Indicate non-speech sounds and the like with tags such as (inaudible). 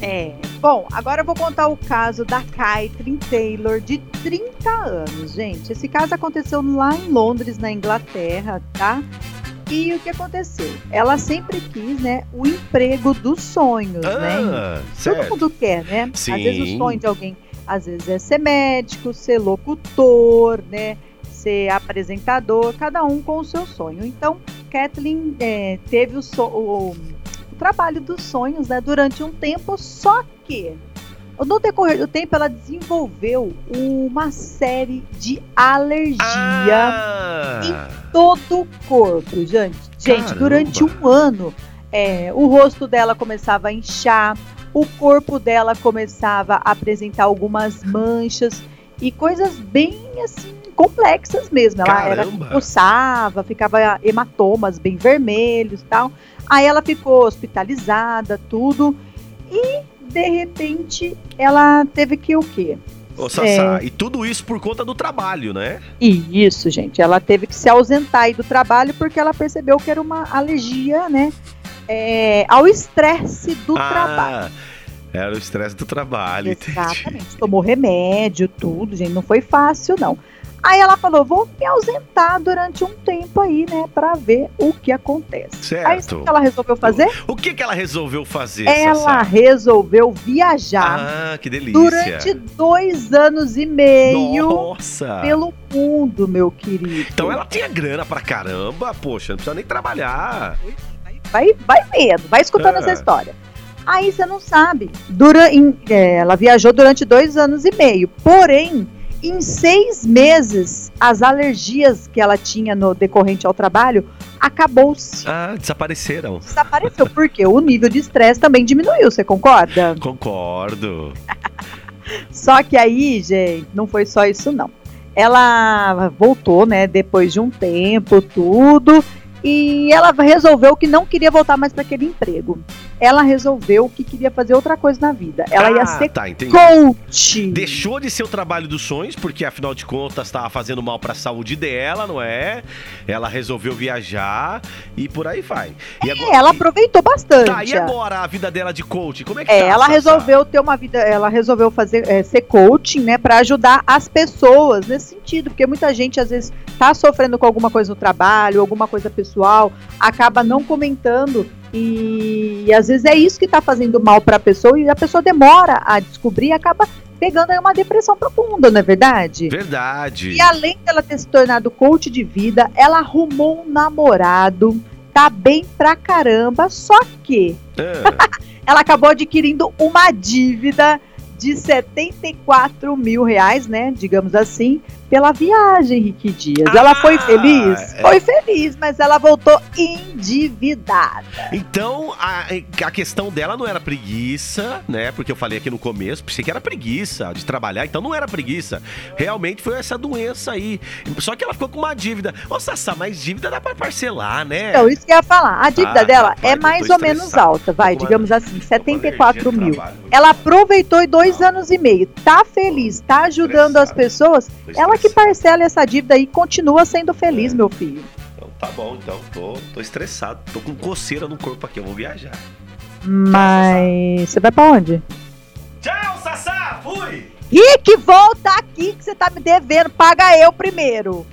É. Bom, agora eu vou contar o caso da Caitlyn Taylor, de 30 anos, gente. Esse caso aconteceu lá em Londres, na Inglaterra, tá? E o que aconteceu? Ela sempre quis, né, o emprego dos sonhos, Ah, né? certo. Todo mundo quer, né? Sim. Às vezes o sonho de alguém, às vezes é ser médico, ser locutor, né? Ser apresentador, cada um com o seu sonho. Então, Kathleen é, teve o, so- o- o trabalho dos sonhos, né? Durante um tempo, só que no decorrer do tempo ela desenvolveu uma série de alergia Ah, em todo o corpo, gente. Gente, Caramba. durante um ano, é, o rosto dela começava a inchar, o corpo dela começava a apresentar algumas manchas e coisas bem assim complexas mesmo. Ela era Caramba. coçava, ficava hematomas bem vermelhos, e tal. Aí ela ficou hospitalizada, tudo e de repente ela teve que o quê? Ô, Sassá, e tudo isso por conta do trabalho, né? E isso, gente. Ela teve que se ausentar aí do trabalho porque ela percebeu que era uma alergia, né? é, ao estresse do trabalho. Era o estresse do trabalho, entendi. Exatamente. Tomou remédio, tudo, gente. Não foi fácil, não. Aí ela falou: vou me ausentar durante um tempo aí, né? Pra ver o que acontece. Aí Certo. o que ela resolveu fazer? O que, que ela resolveu fazer, Ela Sassá? resolveu viajar Ah, que delícia. durante dois anos e meio Nossa. pelo mundo, meu querido. Então ela tinha grana pra caramba, poxa, não precisa nem trabalhar. Vai, vai vendo, vai escutando Ah. essa história. Aí você não sabe. Dura, em- é, ela viajou durante dois anos e meio. Porém, em seis meses, as alergias que ela tinha no decorrente ao trabalho acabou-se. Ah, desapareceram. Desapareceu. Porque o nível de estresse também diminuiu, você concorda? Concordo. (laughs) Só que aí, gente, não foi só isso, não. Ela voltou, né, depois de um tempo, tudo, e ela resolveu que não queria voltar mais para aquele emprego. Ela resolveu que queria fazer outra coisa na vida. Ela ia ah, ser tá, coach. Deixou de ser o trabalho dos sonhos, porque afinal de contas estava fazendo mal pra saúde dela, não é? Ela resolveu viajar e por aí vai. E É, ela aproveitou bastante. Tá, e agora a vida dela de coach? Como é que É, tá? ela Sassá? resolveu ter uma vida, ela resolveu fazer é, ser coaching, né, para ajudar as pessoas nesse sentido, porque muita gente às vezes tá sofrendo com alguma coisa no trabalho, alguma coisa pessoal, acaba não comentando e, às vezes é isso que tá fazendo mal para a pessoa e a pessoa demora a descobrir e acaba pegando aí uma depressão profunda, não é verdade? Verdade. E além dela ter se tornado coach de vida, ela arrumou um namorado, tá bem pra caramba, só que Ah, (laughs) ela acabou adquirindo uma dívida de 74 mil reais, né? Digamos assim, pela viagem, Rick Dias. ela foi Ah, feliz? é. Foi feliz, mas ela voltou endividada. Então, a, a questão dela não era preguiça, né? Porque eu falei aqui no começo, pensei que era preguiça de trabalhar, então não era preguiça. Realmente foi essa doença aí. Só que ela ficou com uma dívida. Ô, Sassá, mas dívida dá pra parcelar, né? Então, isso que eu ia falar. A dívida Ah, dela rapaz, é mais ou menos alta, vai, com digamos assim, Tô com 74 alergia de mil. trabalho. Ela aproveitou em dois anos e meio. Tá feliz, tá ajudando as pessoas. Tô Que parcela essa dívida aí e continua sendo feliz, meu filho. Então tá bom, então. Tô, tô estressado. Tô com coceira no corpo aqui, eu vou viajar. Mas você vai pra onde? Tchau, Sassá! Fui! Rick, volta aqui que você tá me devendo. Paga eu primeiro.